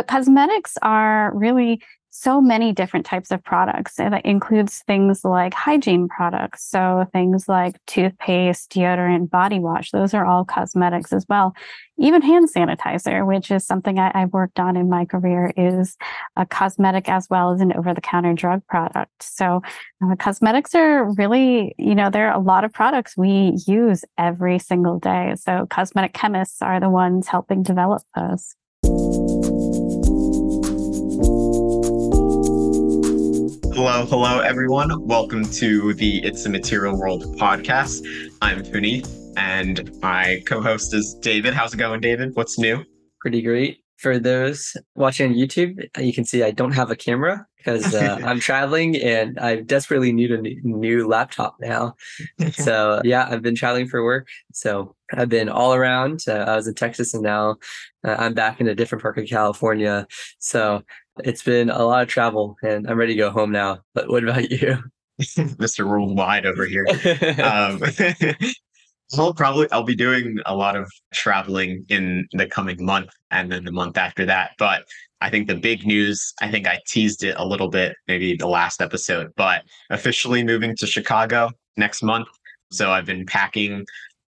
But cosmetics are really so many different types of products. It includes things like hygiene products. So things like toothpaste, deodorant, body wash, those are all cosmetics as well. Even hand sanitizer, which is something I, have worked on in my career, is a cosmetic as well as an over the counter drug product. So uh, cosmetics are really, you know, there are a lot of products we use every single day. So cosmetic chemists are the ones helping develop those. Hello, hello, everyone. Welcome to the It's a Material World podcast. I'm Funi, and my co host is David. How's it going, David? What's new? Pretty great. For those watching on YouTube, you can see I don't have a camera because uh, I'm traveling and I desperately need a new laptop now. so, yeah, I've been traveling for work. So, I've been all around. Uh, I was in Texas and now uh, I'm back in a different part of California. So, it's been a lot of travel and I'm ready to go home now. But what about you? Mr. Worldwide over here. um, I'll probably I'll be doing a lot of traveling in the coming month and then the month after that. But I think the big news, I think I teased it a little bit, maybe the last episode, but officially moving to Chicago next month. So I've been packing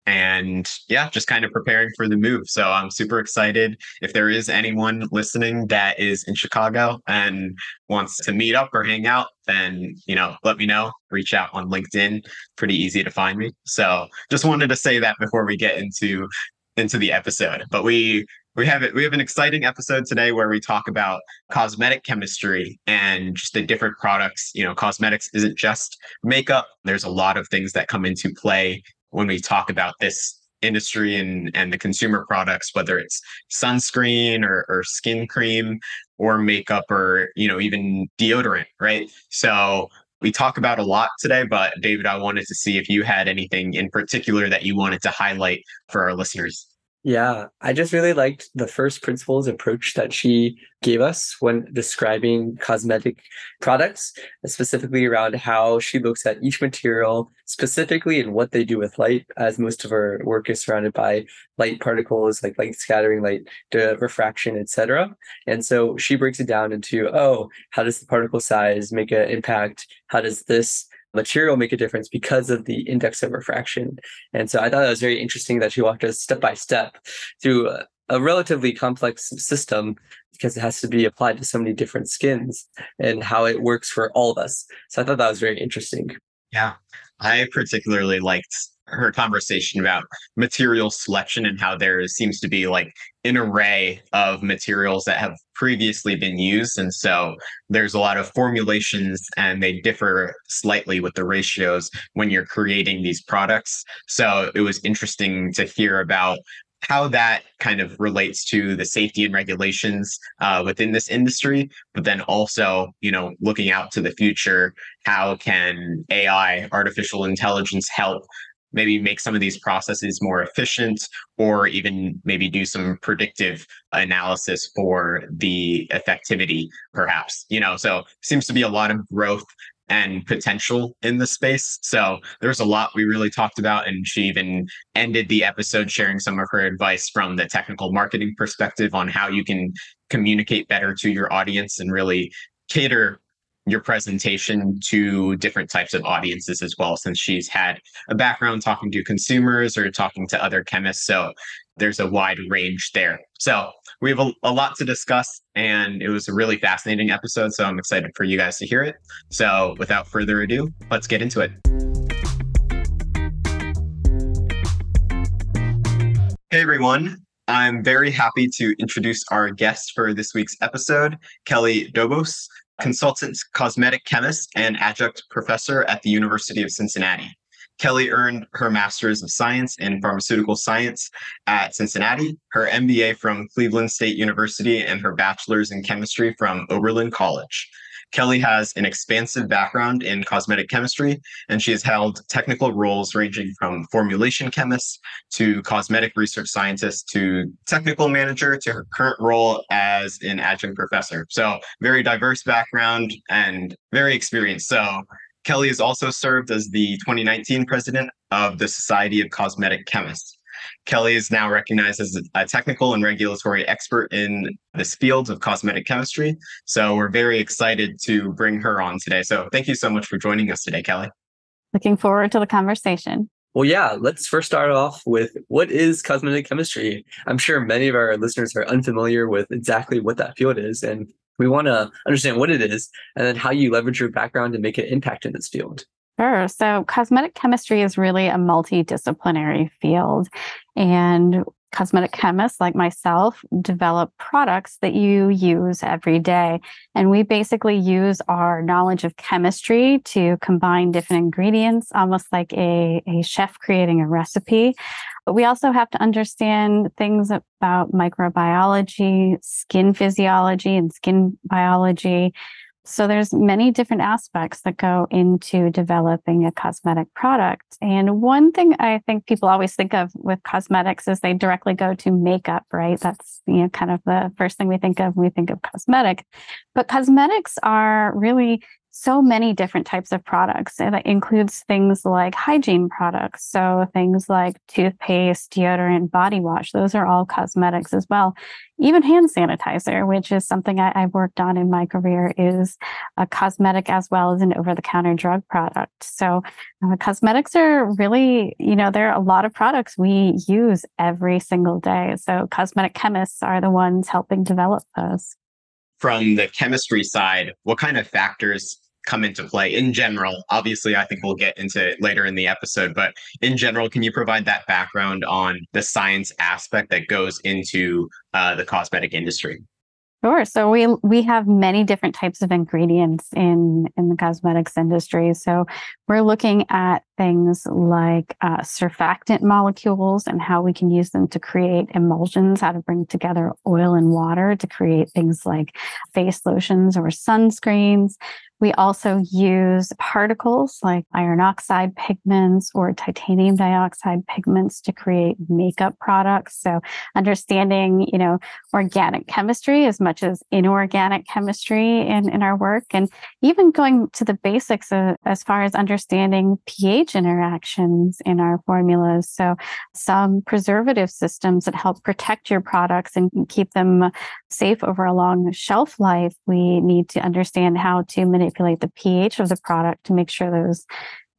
and yeah, just kind of preparing for the move. So I'm super excited. If there is anyone listening that is in Chicago and wants to meet up or hang out, then you know, let me know. Reach out on LinkedIn. Pretty easy to find me. So just wanted to say that before we get into into the episode. But we we have it we have an exciting episode today where we talk about cosmetic chemistry and just the different products you know cosmetics isn't just makeup there's a lot of things that come into play when we talk about this industry and and the consumer products whether it's sunscreen or, or skin cream or makeup or you know even deodorant right? So we talk about a lot today but david i wanted to see if you had anything in particular that you wanted to highlight for our listeners yeah, I just really liked the first principles approach that she gave us when describing cosmetic products, specifically around how she looks at each material specifically and what they do with light, as most of her work is surrounded by light particles like light scattering, light refraction, etc. And so she breaks it down into, oh, how does the particle size make an impact? How does this material make a difference because of the index of refraction. And so I thought that was very interesting that she walked us step by step through a, a relatively complex system because it has to be applied to so many different skins and how it works for all of us. So I thought that was very interesting. Yeah. I particularly liked her conversation about material selection and how there seems to be like an array of materials that have previously been used. And so there's a lot of formulations and they differ slightly with the ratios when you're creating these products. So it was interesting to hear about how that kind of relates to the safety and regulations uh, within this industry but then also you know looking out to the future how can ai artificial intelligence help maybe make some of these processes more efficient or even maybe do some predictive analysis for the effectivity perhaps you know? So seems to be a lot of growth and potential in the space. So there's a lot we really talked about and she even ended the episode sharing some of her advice from the technical marketing perspective on how you can communicate better to your audience and really cater your presentation to different types of audiences as well, since she's had a background talking to consumers or talking to other chemists. So there's a wide range there. So we have a, a, lot to discuss, and it was a really fascinating episode. So I'm excited for you guys to hear it. So without further ado, let's get into it. Hey everyone, I'm very happy to introduce our guest for this week's episode, Kelly Dobos consultant cosmetic chemist and adjunct professor at the University of Cincinnati. Kelly earned her Master's of Science in Pharmaceutical Science at Cincinnati, her MBA from Cleveland State University, and her Bachelor's in Chemistry from Oberlin College. Kelly has an expansive background in cosmetic chemistry, and she has held technical roles ranging from formulation chemist to cosmetic research scientist to technical manager to her current role as an adjunct professor. So, very diverse background and very experienced. So, Kelly has also served as the 2019 president of the Society of Cosmetic Chemists. Kelly is now recognized as a technical and regulatory expert in this field of cosmetic chemistry. So we're very excited to bring her on today. So thank you so much for joining us today, Kelly. Looking forward to the conversation. Well, yeah, let's first start off with what is cosmetic chemistry? I'm sure many of our listeners are unfamiliar with exactly what that field is. And we want to understand what it is and then how you leverage your background to make an impact in this field. Sure. So, cosmetic chemistry is really a multidisciplinary field. And cosmetic chemists like myself develop products that you use every day. And we basically use our knowledge of chemistry to combine different ingredients, almost like a, a chef creating a recipe. But we also have to understand things about microbiology, skin physiology, and skin biology. So there's many different aspects that go into developing a cosmetic product. And one thing I think people always think of with cosmetics is they directly go to makeup, right? That's you know kind of the first thing we think of when we think of cosmetic. But cosmetics are really so many different types of products. That includes things like hygiene products. So things like toothpaste, deodorant, body wash, those are all cosmetics as well. Even hand sanitizer, which is something I, have worked on in my career, is a cosmetic as well as an over the counter drug product. So uh, cosmetics are really, you know, there are a lot of products we use every single day. So cosmetic chemists are the ones helping develop those from the chemistry side, what kind of factors come into play in general? Obviously, I think we'll get into it later in the episode, but in general, can you provide that background on the science aspect that goes into uh, the cosmetic industry? Sure. So we we have many different types of ingredients in in the cosmetics industry. So we're looking at things like uh, surfactant molecules and how we can use them to create emulsions, how to bring together oil and water to create things like face lotions or sunscreens. We also use particles like iron oxide pigments or titanium dioxide pigments to create makeup products. So understanding, you know, organic chemistry as much as inorganic chemistry in, in our work and even going to the basics of, as far as understanding pH interactions in our formulas. So some preservative systems that help protect your products and keep them safe over a long shelf life. We need to understand how to manipulate the pH of the product to make sure those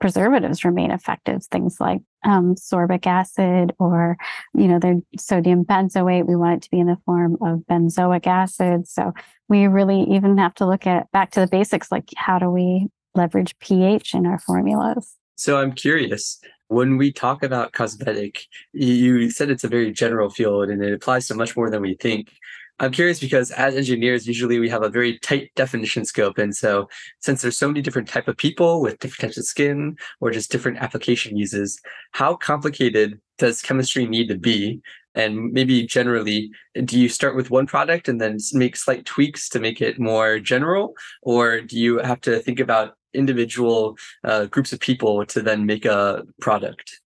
preservatives remain effective. Things like um, sorbic acid or, you know, the sodium benzoate. We want it to be in the form of benzoic acid. So we really even have to look at back to the basics, like how do we leverage pH in our formulas? So I'm curious. When we talk about cosmetic, you said it's a very general field and it applies to much more than we think. I'm curious because as engineers, usually we have a very tight definition scope. And so since there's so many different type of people with different types of skin or just different application uses, how complicated does chemistry need to be? And maybe generally, do you start with one product and then make slight tweaks to make it more general? Or do you have to think about individual uh, groups of people to then make a product?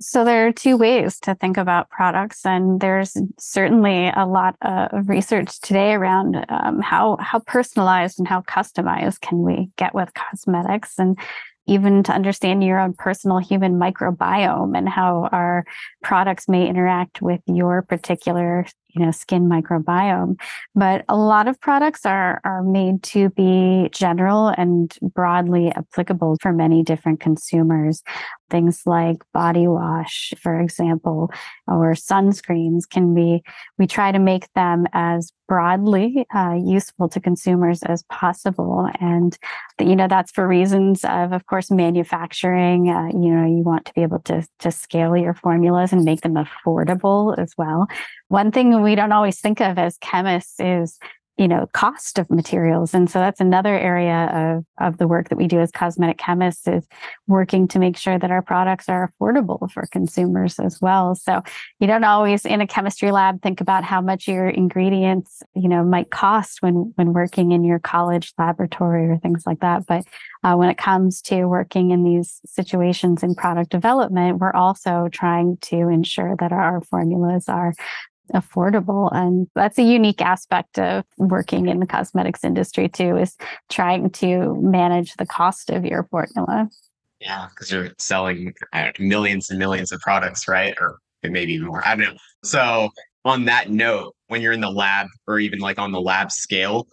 So there are two ways to think about products, and there's certainly a lot of research today around um, how how personalized and how customized can we get with cosmetics, and even to understand your own personal human microbiome and how our products may interact with your particular you know skin microbiome but a lot of products are are made to be general and broadly applicable for many different consumers. Things like body wash for example or sunscreens can be we try to make them as broadly uh, useful to consumers as possible. And you know that's for reasons of of course manufacturing. Uh, you know you want to be able to to scale your formulas and make them affordable as well one thing we don't always think of as chemists is you know cost of materials. And so that's another area of, of the work that we do as cosmetic chemists is working to make sure that our products are affordable for consumers as well. So you don't always in a chemistry lab think about how much your ingredients you know might cost when when working in your college laboratory or things like that. But uh, when it comes to working in these situations in product development we're also trying to ensure that our formulas are affordable and that's a unique aspect of working in the cosmetics industry too is trying to manage the cost of your formula yeah because you're selling know, millions and millions of products right or maybe even more. I don't know. So on that note, when you're in the lab or even like on the lab scale,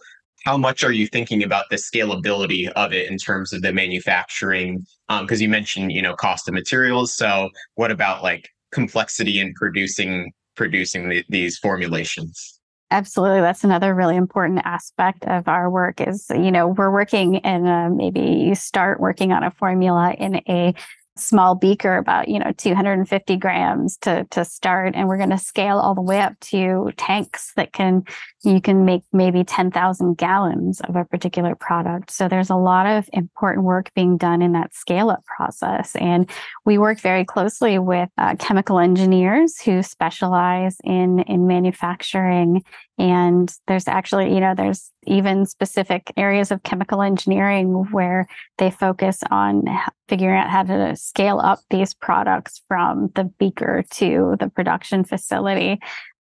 how much are you thinking about the scalability of it in terms of the manufacturing? Because um, you mentioned, you know, cost of materials. So what about like complexity in producing producing the, these formulations? Absolutely. That's another really important aspect of our work is, you know, we're working and a, maybe you start working on a formula in a small beaker about you know 250 grams to to start. And we're going to scale all the way up to tanks that can you can make maybe 10,000 gallons of a particular product. So there's a lot of important work being done in that scale up process. And we work very closely with uh, chemical engineers who specialize in in manufacturing and there's actually, you know, there's even specific areas of chemical engineering where they focus on figuring out how to scale up these products from the beaker to the production facility.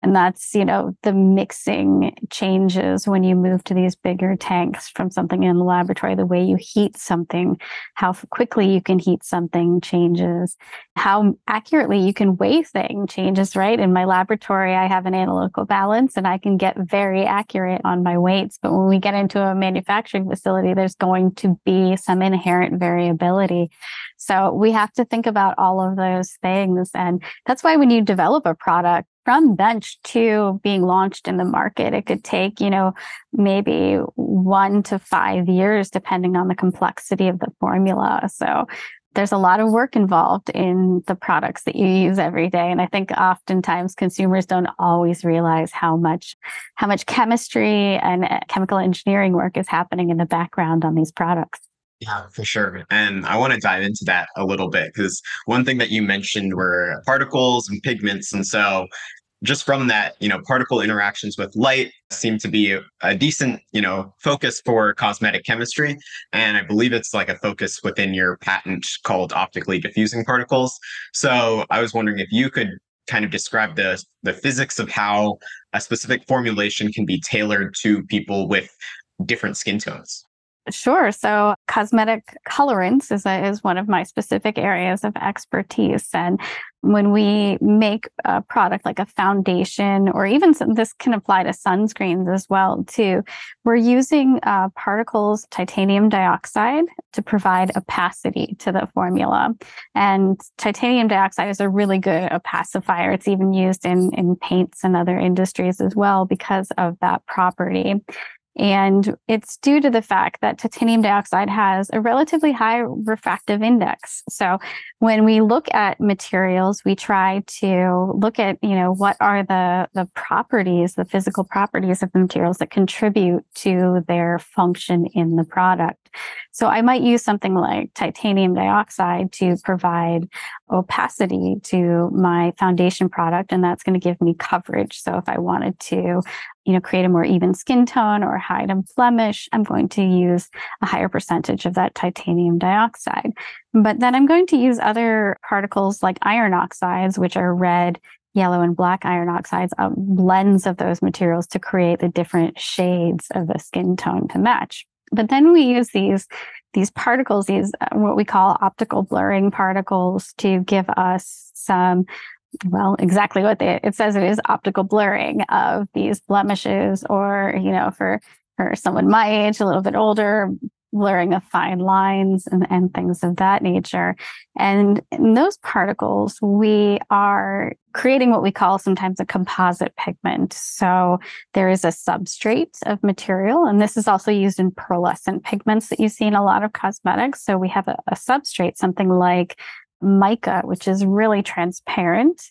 And that's, you know, the mixing changes when you move to these bigger tanks from something in the laboratory. The way you heat something, how quickly you can heat something changes, how accurately you can weigh things changes, right? In my laboratory, I have an analytical balance and I can get very accurate on my weights. But when we get into a manufacturing facility, there's going to be some inherent variability. So we have to think about all of those things. And that's why when you develop a product, from bench to being launched in the market, it could take, you know, maybe one to five years, depending on the complexity of the formula. So there's a lot of work involved in the products that you use every day and i think oftentimes consumers don't always realize how much how much chemistry and uh, chemical engineering work is happening in the background on these products yeah, for sure. And I want to dive into that a little bit because one thing that you mentioned were particles and pigments. And so just from that, you know, particle interactions with light seem to be a, decent, you know, focus for cosmetic chemistry. And I believe it's like a focus within your patent called optically diffusing particles. So I was wondering if you could kind of describe the the physics of how a specific formulation can be tailored to people with different skin tones. Sure. So cosmetic colorants is, a, is one of my specific areas of expertise. And when we make a product like a foundation, or even some, this can apply to sunscreens as well, too, we're using uh, particles, titanium dioxide, to provide opacity to the formula. And titanium dioxide is a really good opacifier. It's even used in, in paints and other industries as well because of that property. And it's due to the fact that titanium dioxide has a relatively high refractive index. So when we look at materials, we try to look at, you know, what are the, the properties, the physical properties of the materials that contribute to their function in the product. So I might use something like titanium dioxide to provide opacity to my foundation product, and that's going to give me coverage. So if I wanted to you know, create a more even skin tone or hide a blemish, I'm going to use a higher percentage of that titanium dioxide. But then I'm going to use other particles like iron oxides, which are red, yellow, and black iron oxides, a blends of those materials to create the different shades of the skin tone to match. But then we use these these particles, these uh, what we call optical blurring particles, to give us some well, exactly what they, it says it is optical blurring of these blemishes, or, you know, for, for someone my age, a little bit older, blurring of fine lines and, and things of that nature. And in those particles, we are creating what we call sometimes a composite pigment. So there is a substrate of material, and this is also used in pearlescent pigments that you see in a lot of cosmetics. So we have a, a substrate, something like mica, which is really transparent,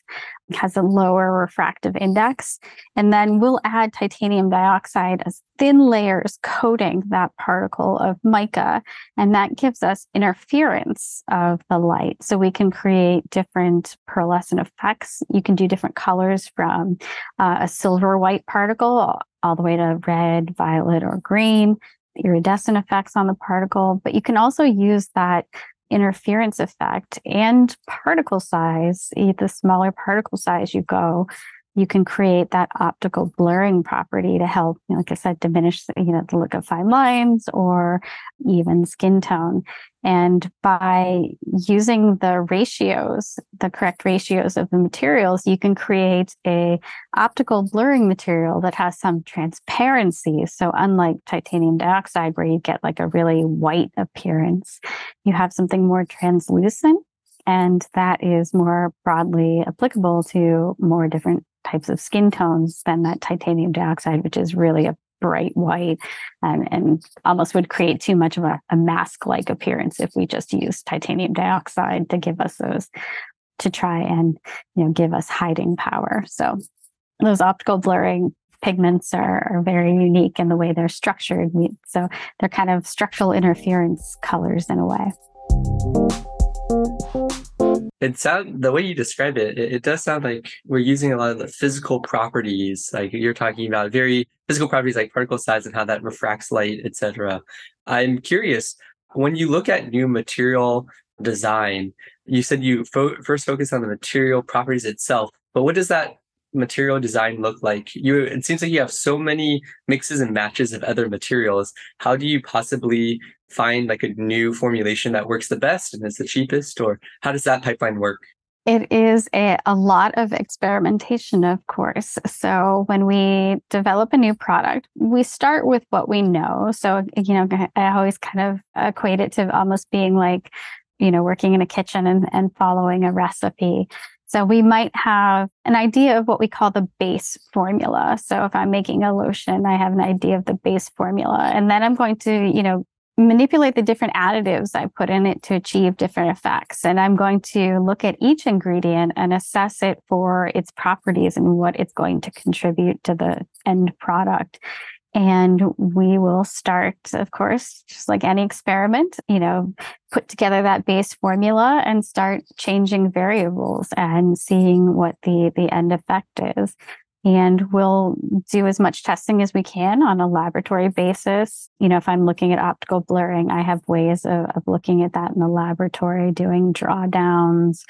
has a lower refractive index. And then we'll add titanium dioxide as thin layers coating that particle of mica. And that gives us interference of the light. So we can create different pearlescent effects. You can do different colors from uh, a silver white particle all the way to red, violet, or green iridescent effects on the particle, but you can also use that interference effect and particle size, the smaller particle size you go, you can create that optical blurring property to help, you know, like I said, diminish you know the look of fine lines or even skin tone. And by using the ratios, the correct ratios of the materials, you can create a optical blurring material that has some transparency. So unlike titanium dioxide, where you get like a really white appearance, you have something more translucent and that is more broadly applicable to more different types of skin tones than that titanium dioxide, which is really a bright white and, almost would create too much of a, a mask like appearance if we just used titanium dioxide to give us those to try and you know give us hiding power. So those optical blurring pigments are, are very unique in the way they're structured. So they're kind of structural interference colors in a way it sound the way you describe it, it, it, does sound like we're using a lot of the physical properties. Like you're talking about very physical properties like particle size and how that refracts light, etc. I'm curious when you look at new material design. You said you fo- first focus on the material properties itself, but what does that material design look like? You it seems like you have so many mixes and matches of other materials. How do you possibly find like a new formulation that works the best and is the cheapest or how does that pipeline work? It is a, a lot of experimentation, of course. So, when we develop a new product, we start with what we know. So, you know, I always kind of equate it to almost being like, you know, working in a kitchen and, and following a recipe. So we might have an idea of what we call the base formula. So if I'm making a lotion, I have an idea of the base formula. And then I'm going to, you know, manipulate the different additives I put in it to achieve different effects. And I'm going to look at each ingredient and assess it for its properties and what it's going to contribute to the end product. And we will start, of course, just like any experiment, you know, put together that base formula and start changing variables and seeing what the, the end effect is. And we'll do as much testing as we can on a laboratory basis. You know, if I'm looking at optical blurring, I have ways of, of looking at that in the laboratory, doing drawdowns,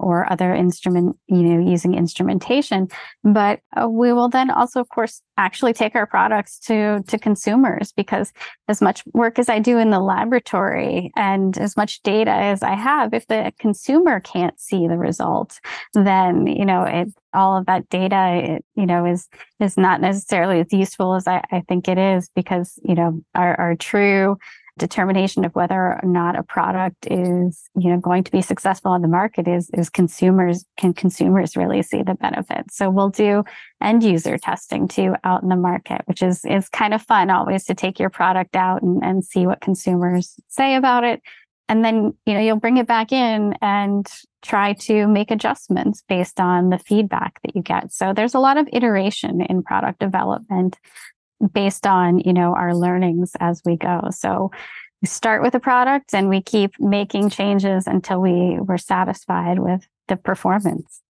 or other instrument, you know, using instrumentation. But uh, we will then also, of course, actually take our products to to consumers because as much work as I do in the laboratory and as much data as I have, if the consumer can't see the results, then you know it all of that data it, you know is is not necessarily as useful as I, I think it is because you know our, our true determination of whether or not a product is you know going to be successful on the market is is consumers can consumers really see the benefits? So we'll do end user testing too out in the market which is is kind of fun always to take your product out and, and see what consumers say about it. And then you know you'll bring it back in and try to make adjustments based on the feedback that you get. So there's a lot of iteration in product development based on you know our learnings as we go. So we start with a product and we keep making changes until we were satisfied with the performance.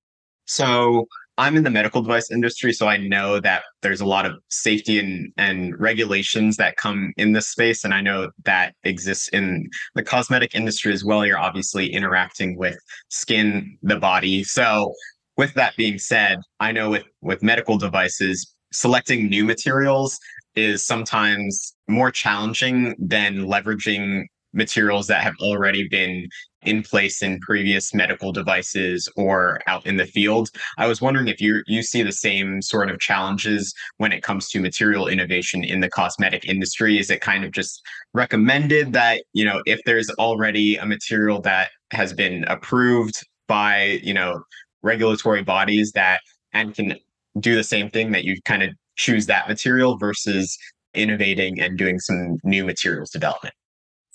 So i'm in the medical device industry so i know that there's a lot of safety and, and regulations that come in this space and i know that exists in the cosmetic industry as well. You're obviously interacting with skin the body. So with that being said i know with with medical devices selecting new materials is sometimes more challenging than leveraging materials that have already been in place in previous medical devices or out in the field. I was wondering if you you see the same sort of challenges when it comes to material innovation in the cosmetic industry. Is it kind of just recommended that, you know, if there's already a material that has been approved by, you know, regulatory bodies that and can do the same thing that you kind of choose that material versus innovating and doing some new materials development?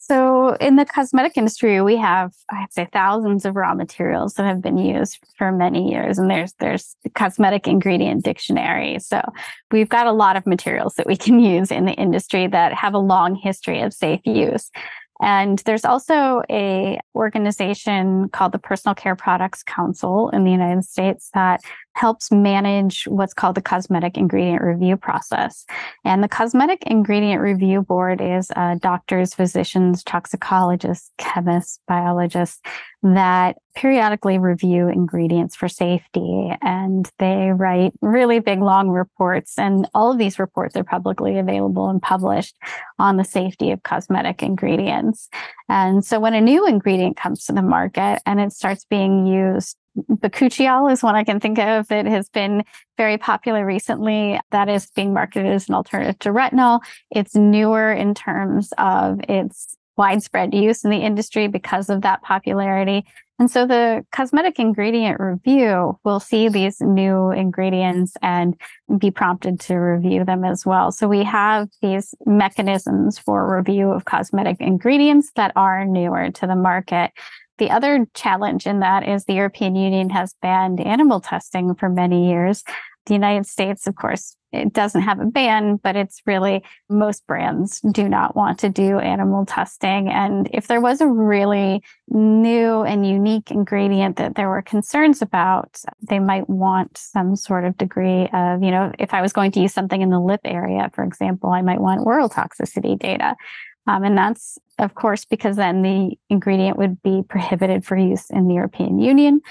So, in the cosmetic industry, we have I'd say thousands of raw materials that have been used for many years, and there's there's the cosmetic ingredient dictionary. So, we've got a lot of materials that we can use in the industry that have a long history of safe use. And there's also a organization called the Personal Care Products Council in the United States that helps manage what's called the cosmetic ingredient review process. And the cosmetic ingredient review board is uh, doctors, physicians, toxicologists, chemists, biologists that periodically review ingredients for safety. And they write really big, long reports. And all of these reports are publicly available and published on the safety of cosmetic ingredients. And so when a new ingredient comes to the market and it starts being used Bakuchiol is one I can think of that has been very popular recently. That is being marketed as an alternative to retinol. It's newer in terms of its widespread use in the industry because of that popularity. And so the cosmetic ingredient review will see these new ingredients and be prompted to review them as well. So we have these mechanisms for review of cosmetic ingredients that are newer to the market. The other challenge in that is the European Union has banned animal testing for many years. The United States, of course, it doesn't have a ban, but it's really most brands do not want to do animal testing. And if there was a really new and unique ingredient that there were concerns about, they might want some sort of degree of, you know, if I was going to use something in the lip area, for example, I might want oral toxicity data. Um, and that's, of course, because then the ingredient would be prohibited for use in the European Union.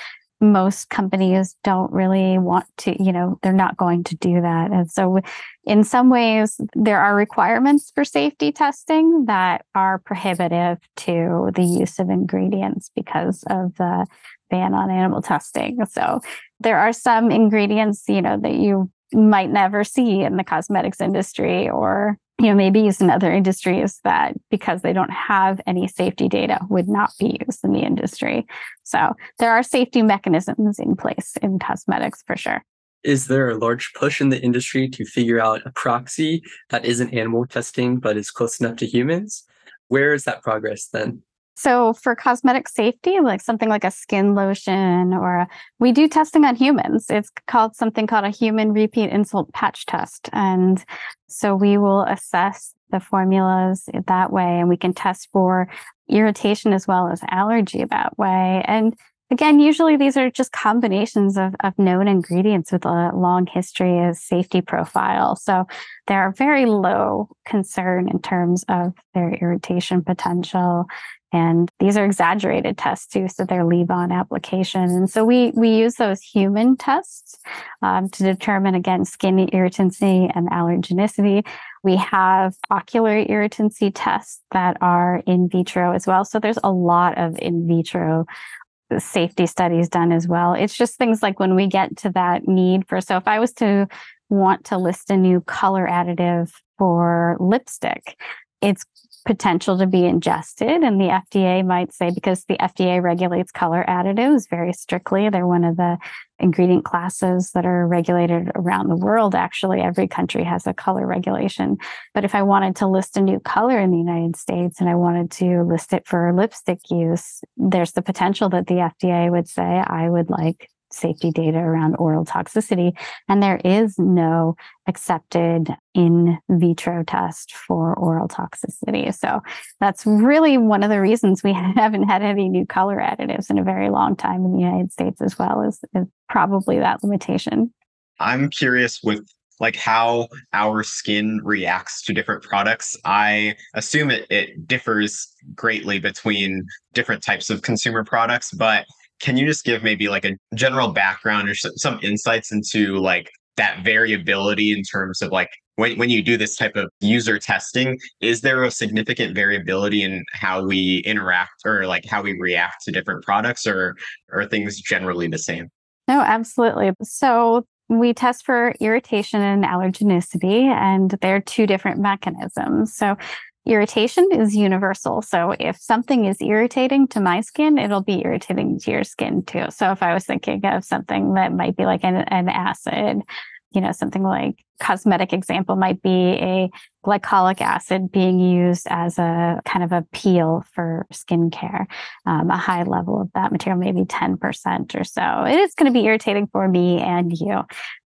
Most companies don't really want to, you know, they're not going to do that. And so, in some ways, there are requirements for safety testing that are prohibitive to the use of ingredients because of the ban on animal testing. So, there are some ingredients, you know, that you might never see in the cosmetics industry or you know, maybe used in other industries that because they don't have any safety data would not be used in the industry. So there are safety mechanisms in place in cosmetics for sure. Is there a large push in the industry to figure out a proxy that isn't animal testing but is close enough to humans? Where is that progress then? So for cosmetic safety, like something like a skin lotion or a, we do testing on humans. It's called something called a human repeat insult patch test. And so we will assess the formulas that way and we can test for irritation as well as allergy that way. And again, usually these are just combinations of, of known ingredients with a long history as safety profile. So they're very low concern in terms of their irritation potential and these are exaggerated tests too, so they're leave-on application. And so we we use those human tests um, to determine again skin irritancy and allergenicity. We have ocular irritancy tests that are in vitro as well. So there's a lot of in vitro safety studies done as well. It's just things like when we get to that need for so if I was to want to list a new color additive for lipstick, it's potential to be ingested. And the FDA might say, because the FDA regulates color additives very strictly, they're one of the ingredient classes that are regulated around the world. Actually, every country has a color regulation. But if I wanted to list a new color in the United States and I wanted to list it for lipstick use, there's the potential that the FDA would say, I would like safety data around oral toxicity. And there is no accepted in vitro test for oral toxicity. So that's really one of the reasons we haven't had any new color additives in a very long time in the United States as well is, is probably that limitation. I'm curious with like how our skin reacts to different products. I assume it, it differs greatly between different types of consumer products, but can you just give maybe like a general background or some insights into like that variability in terms of like when, when you do this type of user testing is there a significant variability in how we interact or like how we react to different products or are things generally the same? No absolutely. So we test for irritation and allergenicity and they're two different mechanisms. So irritation is universal. So if something is irritating to my skin, it'll be irritating to your skin too. So if I was thinking of something that might be like an, an acid, you know, something like cosmetic example might be a glycolic acid being used as a kind of a peel for skincare, um, a high level of that material, maybe 10% or so. It is going to be irritating for me and you.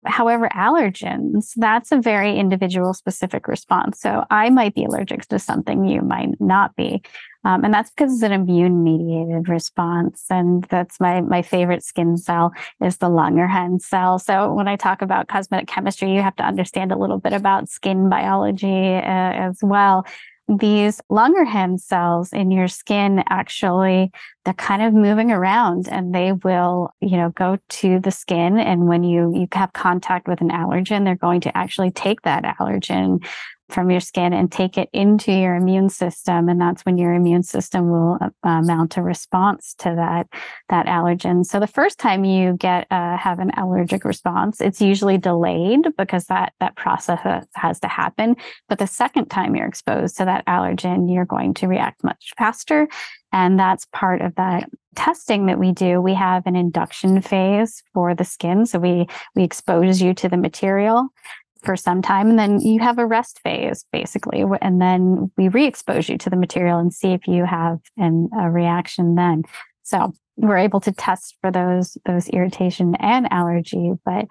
However, allergens, that's a very individual specific response. So I might be allergic to something you might not be. Um, and that's because it's an immune mediated response. And that's my, my favorite skin cell is the Langerhans cell. So when I talk about cosmetic chemistry, you have to understand a little bit about skin biology uh, as well these Langerhans cells in your skin actually they're kind of moving around and they will you know go to the skin. And when you you have contact with an allergen they're going to actually take that allergen from your skin and take it into your immune system. And that's when your immune system will uh, mount a response to that that allergen. So the first time you get uh, have an allergic response it's usually delayed because that that process has to happen. But the second time you're exposed to that allergen you're going to react much faster and that's part of that testing that we do. We have an induction phase for the skin. So we we expose you to the material for some time and then you have a rest phase basically. And then we re-expose you to the material and see if you have an, a reaction then. So we're able to test for those those irritation and allergy but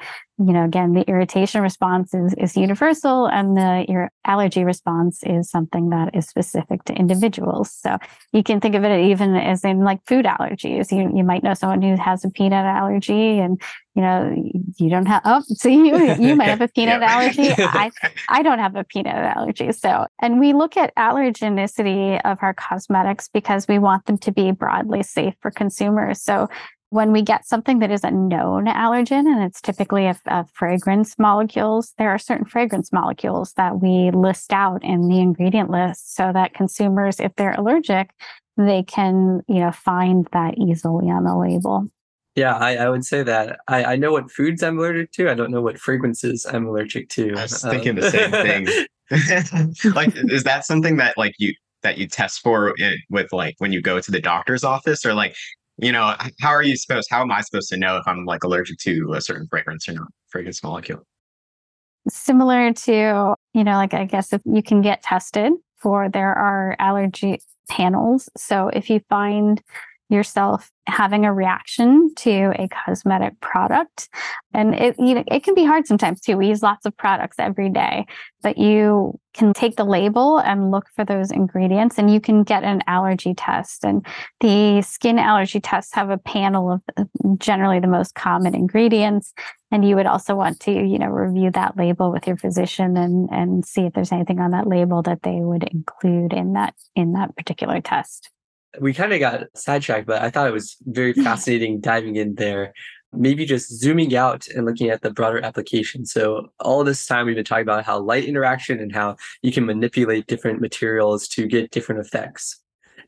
you know again the irritation response is, is universal and the your allergy response is something that is specific to individuals. So you can think of it even as in like food allergies. You, you might know someone who has a peanut allergy and you know you don't have oh so you you might have a peanut allergy. I i don't have a peanut allergy. So and we look at allergenicity of our cosmetics because we want them to be broadly safe for consumers. So when we get something that is a known allergen, and it's typically a, a, fragrance molecules, there are certain fragrance molecules that we list out in the ingredient list so that consumers, if they're allergic, they can, you know, find that easily on the label. Yeah, I, I would say that. I, I know what foods I'm allergic to. I don't know what fragrances I'm allergic to. I was thinking um, the same thing. like, is that something that like you that you test for with like when you go to the doctor's office, or like you know, how are you supposed, how am I supposed to know if I'm like allergic to a certain fragrance or not, fragrance molecule? Similar to, you know, like I guess if you can get tested for, there are allergy panels. So if you find yourself having a reaction to a cosmetic product. And it you know it can be hard sometimes too. We use lots of products every day but you can take the label and look for those ingredients and you can get an allergy test. And the skin allergy tests have a panel of uh, generally the most common ingredients. And you would also want to you know review that label with your physician and and see if there's anything on that label that they would include in that in that particular test we kind of got sidetracked, but I thought it was very fascinating diving in there. Maybe just zooming out and looking at the broader application. So, all this time we've been talking about how light interaction and how you can manipulate different materials to get different effects.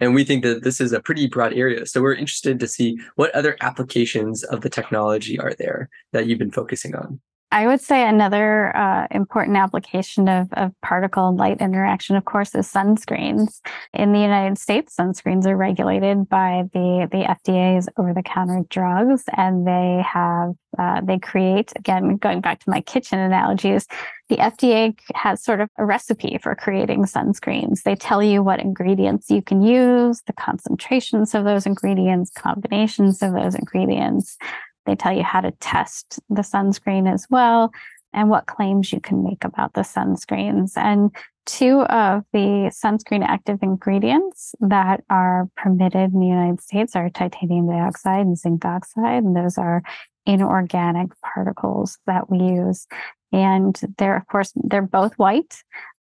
And we think that this is a pretty broad area. So, we're interested to see what other applications of the technology are there that you've been focusing on. I would say another uh, important application of, of particle and light interaction, of course, is sunscreens. In the United States, sunscreens are regulated by the, the FDA's over the counter drugs, and they have, uh, they create, again, going back to my kitchen analogies, the FDA has sort of a recipe for creating sunscreens. They tell you what ingredients you can use, the concentrations of those ingredients, combinations of those ingredients. They tell you how to test the sunscreen as well and what claims you can make about the sunscreens. And two of the sunscreen active ingredients that are permitted in the United States are titanium dioxide and zinc oxide. And those are inorganic particles that we use. And they're, of course, they're both white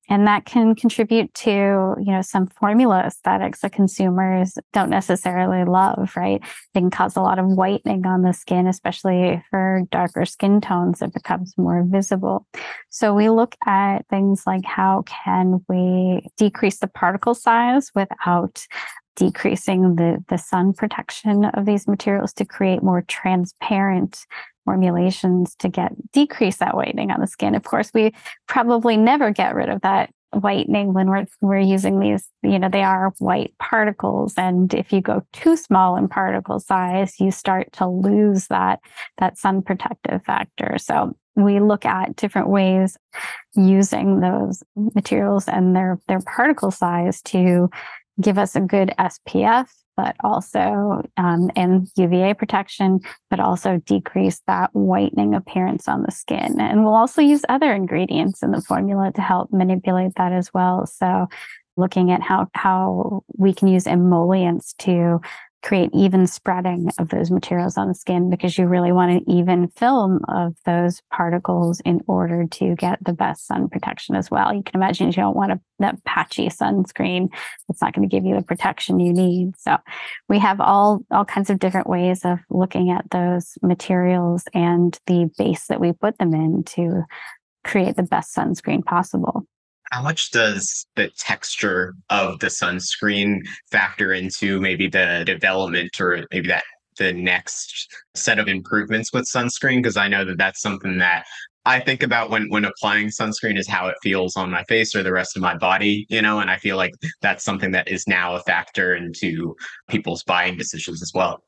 and that can contribute to you know some formula aesthetics that consumers don't necessarily love right? They can cause a lot of whitening on the skin especially for darker skin tones it becomes more visible. So we look at things like how can we decrease the particle size without decreasing the the sun protection of these materials to create more transparent formulations to get decrease that whitening on the skin. Of course, we probably never get rid of that whitening when we're we're using these you know they are white particles and if you go too small in particle size you start to lose that that sun protective factor so we look at different ways using those materials and their their particle size to give us a good SPF but also um, and UVA protection, but also decrease that whitening appearance on the skin. And we'll also use other ingredients in the formula to help manipulate that as well. So looking at how how we can use emollients to create even spreading of those materials on the skin because you really want an even film of those particles in order to get the best sun protection as well. You can imagine you don't want a that patchy sunscreen. It's not going to give you the protection you need. So we have all all kinds of different ways of looking at those materials and the base that we put them in to create the best sunscreen possible how much does the texture of the sunscreen factor into maybe the development or maybe that the next set of improvements with sunscreen? Because i know that that's something that i think about when when applying sunscreen is how it feels on my face or the rest of my body you know and i feel like that's something that is now a factor into people's buying decisions as well.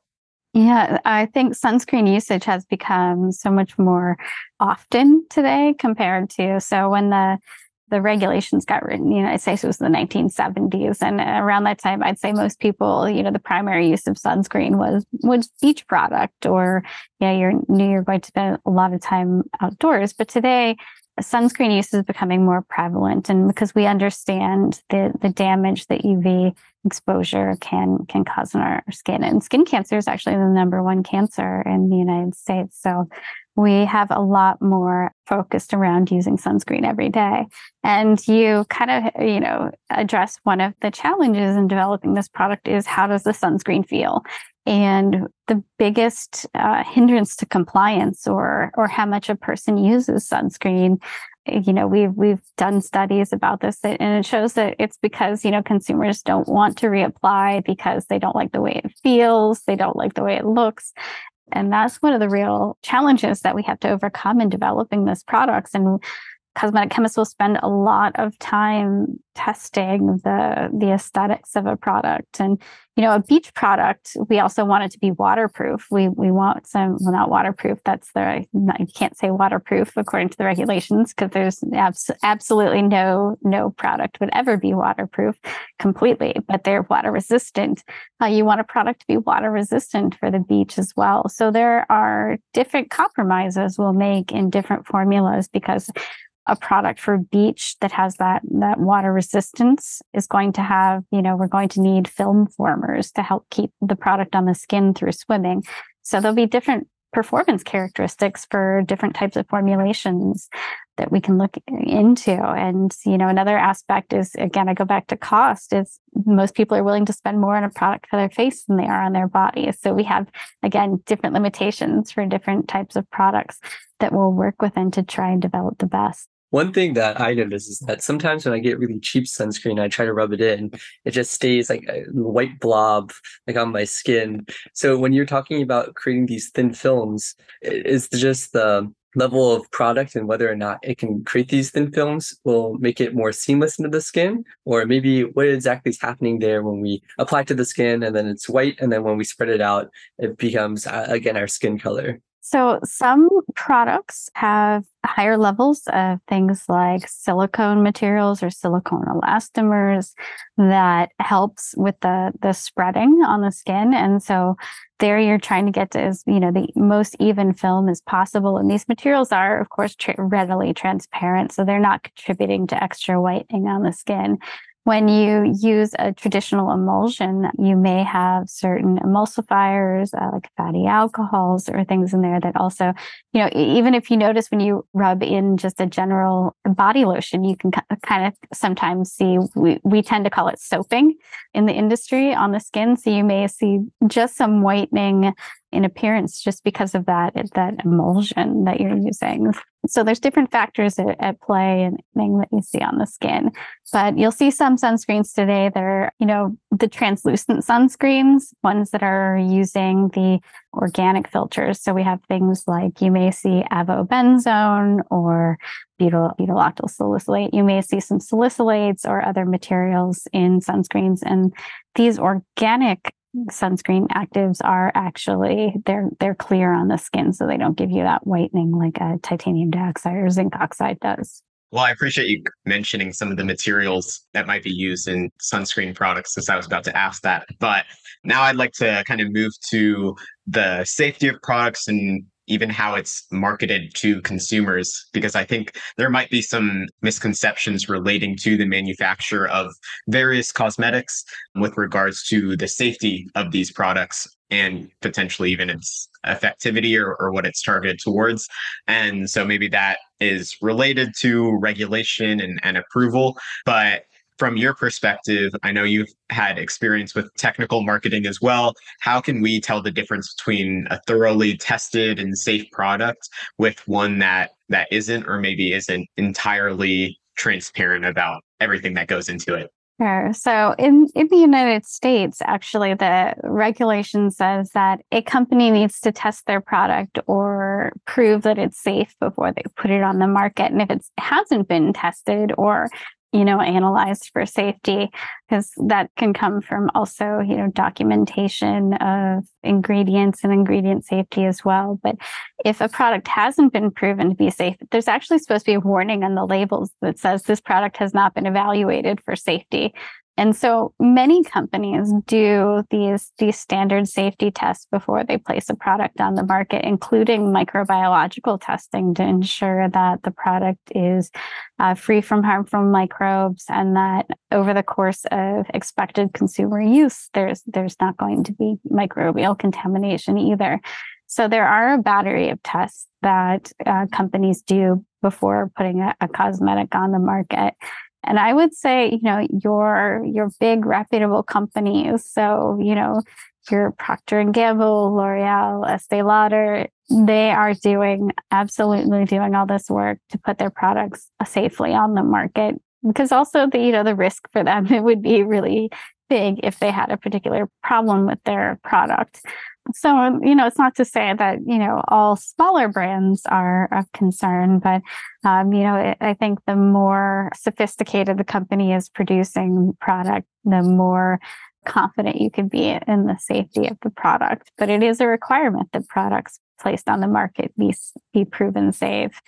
Yeah, I think sunscreen usage has become so much more often today compared to so when the the regulations got written in the United States was in the 1970s. And around that time, I'd say most people, you know, the primary use of sunscreen was was beach product or yeah, you're knew you're going to spend a lot of time outdoors. But today, sunscreen use is becoming more prevalent and because we understand the the damage that UV exposure can can cause in our skin. And skin cancer is actually the number one cancer in the United States. So we have a lot more focused around using sunscreen every day. And you kind of, you know, address one of the challenges in developing this product is how does the sunscreen feel? And the biggest uh, hindrance to compliance or or how much a person uses sunscreen you know we've we've done studies about this and it shows that it's because you know consumers don't want to reapply because they don't like the way it feels they don't like the way it looks and that's one of the real challenges that we have to overcome in developing this products. And cosmetic chemists will spend a lot of time testing the the aesthetics of a product. And you know a beach product we also want it to be waterproof. We we want some well not waterproof that's the you can't say waterproof according to the regulations because there's abs- absolutely no no product would ever be waterproof completely but they're water resistant. Uh, you want a product to be water resistant for the beach as well. So there are different compromises we'll make in different formulas because a product for beach that has that that water resistance is going to have you know we're going to need film formers to help keep the product on the skin through swimming. So there'll be different performance characteristics for different types of formulations that we can look into. And you know another aspect is again i go back to cost is most people are willing to spend more on a product for their face than they are on their body. So we have again different limitations for different types of products that we'll work within to try and develop the best one thing that I notice is that sometimes when I get really cheap sunscreen, I try to rub it in, it just stays like a white blob like on my skin. So when you're talking about creating these thin films, is just the level of product and whether or not it can create these thin films will make it more seamless into the skin? Or maybe what exactly is happening there when we apply to the skin and then it's white and then when we spread it out it becomes uh, again our skin color so, some products have higher levels of things like silicone materials or silicone elastomers that helps with the the spreading on the skin. And so there you're trying to get to as you know the most even film as possible. And these materials are of course tra- readily transparent so they're not contributing to extra whitening on the skin when you use a traditional emulsion, you may have certain emulsifiers uh, like fatty alcohols or things in there that also, you know, even if you notice when you rub in just a general body lotion, you can kind of sometimes see, we, we tend to call it soaping in the industry on the skin. So you may see just some whitening in appearance just because of that that emulsion that you're using. So there's different factors at, at play and thing that you see on the skin. But you'll see some sunscreens today that are, you know, the translucent sunscreens, ones that are using the organic filters. So we have things like you may see avobenzone or butyl butyloctyl salicylate. You may see some salicylates or other materials in sunscreens. And these organic sunscreen actives are actually they're they're clear on the skin so they don't give you that whitening like a titanium dioxide or zinc oxide does Well, I appreciate you mentioning some of the materials that might be used in sunscreen products, since I was about to ask that. But now I'd like to kind of move to the safety of products and even how it's marketed to consumers, because I think there might be some misconceptions relating to the manufacture of various cosmetics with regards to the safety of these products and potentially even its effectivity or, or what it's targeted towards. And so maybe that is related to regulation and, and approval. But from your perspective, I know you've had experience with technical marketing as well. How can we tell the difference between a thoroughly tested and safe product with one that that isn't or maybe isn't entirely transparent about everything that goes into it? Sure. So in, in the United States, actually, the regulation says that a company needs to test their product or prove that it's safe before they put it on the market. And if it hasn't been tested or you know, analyzed for safety, because that can come from also, you know, documentation of ingredients and ingredient safety as well. But if a product hasn't been proven to be safe, there's actually supposed to be a warning on the labels that says this product has not been evaluated for safety. And so many companies do these, these standard safety tests before they place a product on the market, including microbiological testing to ensure that the product is uh, free from harmful microbes and that over the course of expected consumer use, there's, there's not going to be microbial contamination either. So there are a battery of tests that uh, companies do before putting a, a cosmetic on the market. And I would say, you know, your your big reputable companies, so you know, your Procter and Gamble, L'Oreal, Estee Lauder, they are doing absolutely doing all this work to put their products safely on the market. Because also the you know the risk for them it would be really big if they had a particular problem with their product. So, you know, it's not to say that, you know, all smaller brands are of concern, but, um, you know, I think the more sophisticated the company is producing product, the more confident you can be in the safety of the product. But it is a requirement that products placed on the market be, be proven safe.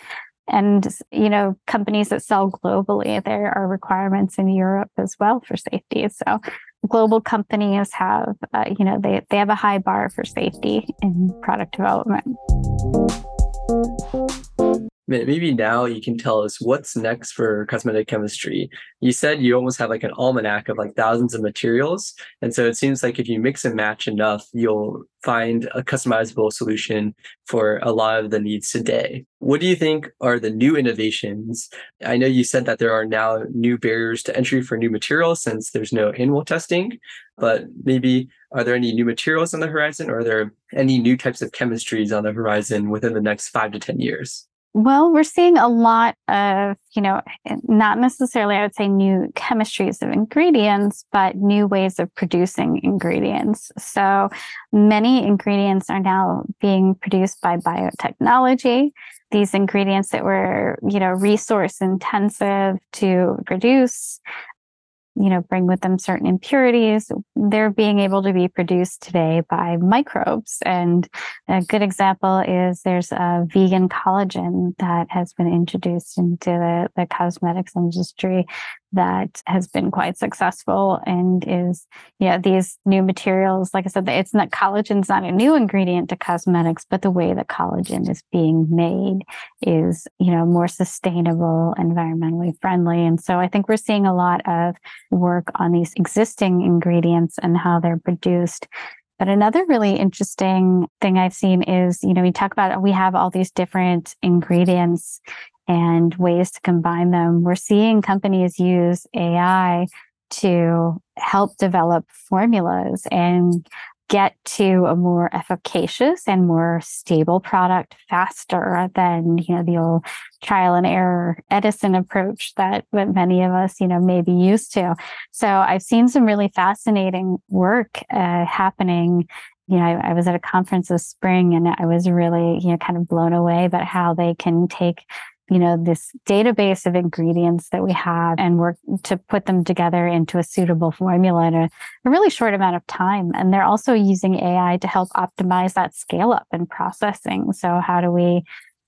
And, you know, companies that sell globally, there are requirements in Europe as well for safety. So global companies have, uh, you know, they, they have a high bar for safety in product development. Maybe now you can tell us what's next for cosmetic chemistry. You said you almost have like an almanac of like thousands of materials. And so it seems like if you mix and match enough, you'll find a customizable solution for a lot of the needs today. What do you think are the new innovations? I know you said that there are now new barriers to entry for new materials since there's no animal testing, but maybe are there any new materials on the horizon or are there any new types of chemistries on the horizon within the next five to 10 years? Well, we're seeing a lot of, you know, not necessarily, I would say, new chemistries of ingredients, but new ways of producing ingredients. So many ingredients are now being produced by biotechnology. These ingredients that were, you know, resource intensive to produce you know, bring with them certain impurities. They're being able to be produced today by microbes. And a good example is there's a vegan collagen that has been introduced into the, the cosmetics industry that has been quite successful and is yeah these new materials like i said it's not collagen collagen's not a new ingredient to cosmetics but the way that collagen is being made is you know more sustainable environmentally friendly. And so i think we're seeing a lot of work on these existing ingredients and how they're produced. But another really interesting thing I've seen is, you know, we talk about we have all these different ingredients and ways to combine them. We're seeing companies use AI to help develop formulas and get to a more efficacious and more stable product faster than you know the old trial and error edison approach that, that many of us you know may be used to so i've seen some really fascinating work uh, happening you know I, I was at a conference this spring and i was really you know kind of blown away about how they can take you know this database of ingredients that we have and work to put them together into a suitable formula in a, a, really short amount of time and they're also using ai to help optimize that scale up and processing so how do we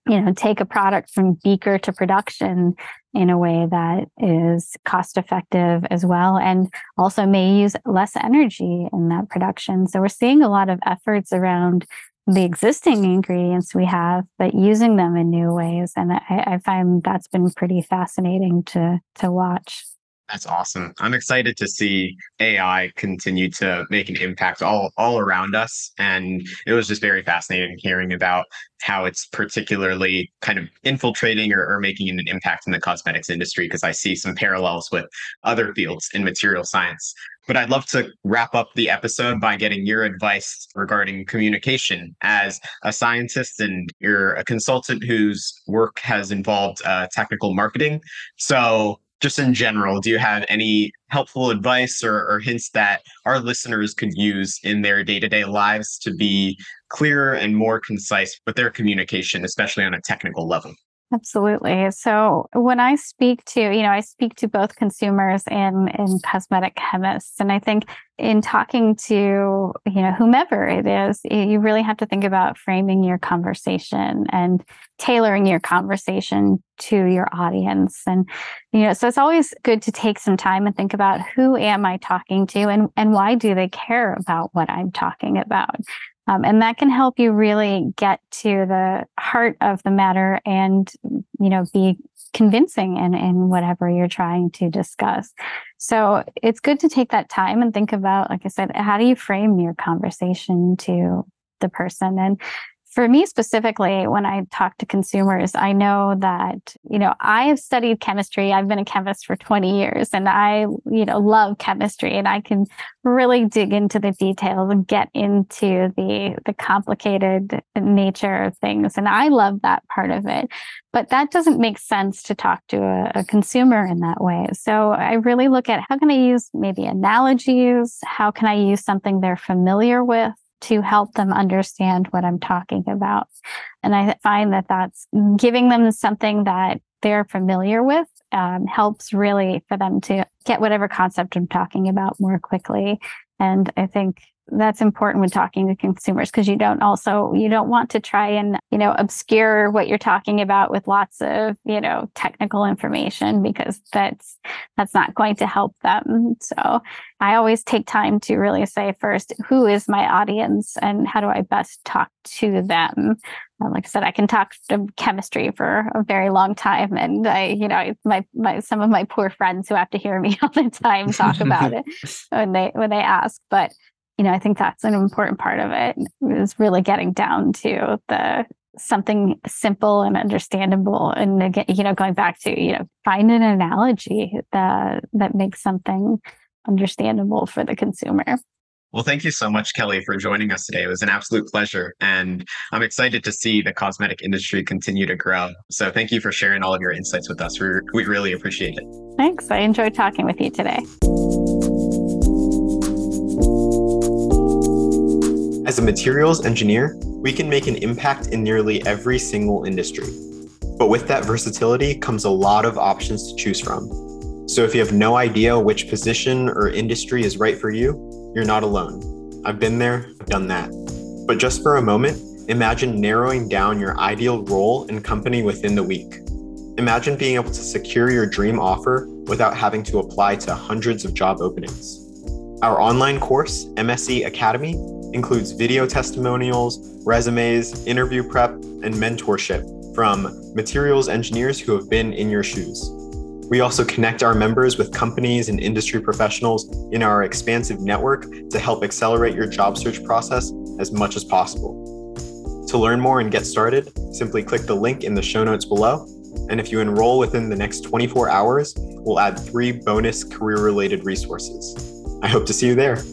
you know take a product from beaker to production in a way that is cost effective as well and also may use less energy in that production. So we're seeing a lot of efforts around the existing ingredients we have, but using them in new ways. And I, I find that's been pretty fascinating to to watch. That's awesome. I'm excited to see AI continue to make an impact all all around us. And it was just very fascinating hearing about how it's particularly kind of infiltrating or, or making an impact in the cosmetics industry, because I see some parallels with other fields in material science. But I'd love to wrap up the episode by getting your advice regarding communication as a scientist and you're a consultant whose work has involved uh, technical marketing. So just in general, do you have any helpful advice or, or hints that our listeners could use in their day to day lives to be clearer and more concise with their communication, especially on a technical level? Absolutely. So when I speak to, you know, I speak to both consumers and, and cosmetic chemists. And I think in talking to, you know, whomever it is, you really have to think about framing your conversation and tailoring your conversation to your audience. And, you know, so it's always good to take some time and think about who am I talking to and, and why do they care about what I'm talking about? Um, and that can help you really get to the heart of the matter and, you know, be convincing in, in whatever you're trying to discuss. So it's good to take that time and think about, like I said, how do you frame your conversation to the person? And for me specifically, when I talk to consumers, I know that, you know, I have studied chemistry. I've been a chemist for 20 years and I, you know, love chemistry and I can really dig into the details and get into the, the complicated nature of things. And I love that part of it. But that doesn't make sense to talk to a, a consumer in that way. So I really look at how can I use maybe analogies? How can I use something they're familiar with? To help them understand what I'm talking about. And I find that that's giving them something that they're familiar with um, helps really for them to get whatever concept I'm talking about more quickly. And I think that's important when talking to consumers because you don't also you don't want to try and you know obscure what you're talking about with lots of you know technical information because that's that's not going to help them so i always take time to really say first who is my audience and how do i best talk to them like I said, I can talk to chemistry for a very long time, and I, you know, my my some of my poor friends who have to hear me all the time talk about it when they when they ask. But you know, I think that's an important part of it is really getting down to the something simple and understandable and again you know going back to you know find an analogy that that makes something understandable for the consumer well, thank you so much, Kelly, for joining us today. It was an absolute pleasure. And I'm excited to see the cosmetic industry continue to grow. So thank you for sharing all of your insights with us. We, we really appreciate it. Thanks. I enjoyed talking with you today. As a materials engineer, we can make an impact in nearly every single industry. But with that versatility comes a lot of options to choose from. So if you have no idea which position or industry is right for you, you're not alone. I've been there, I've done that. But just for a moment, imagine narrowing down your ideal role and company within the week. Imagine being able to secure your dream offer without having to apply to hundreds of job openings. Our online course, MSE Academy, includes video testimonials, resumes, interview prep, and mentorship from materials engineers who have been in your shoes. We also connect our members with companies and industry professionals in our expansive network to help accelerate your job search process as much as possible. To learn more and get started, simply click the link in the show notes below. And if you enroll within the next 24 hours, we'll add three bonus career related resources. I hope to see you there.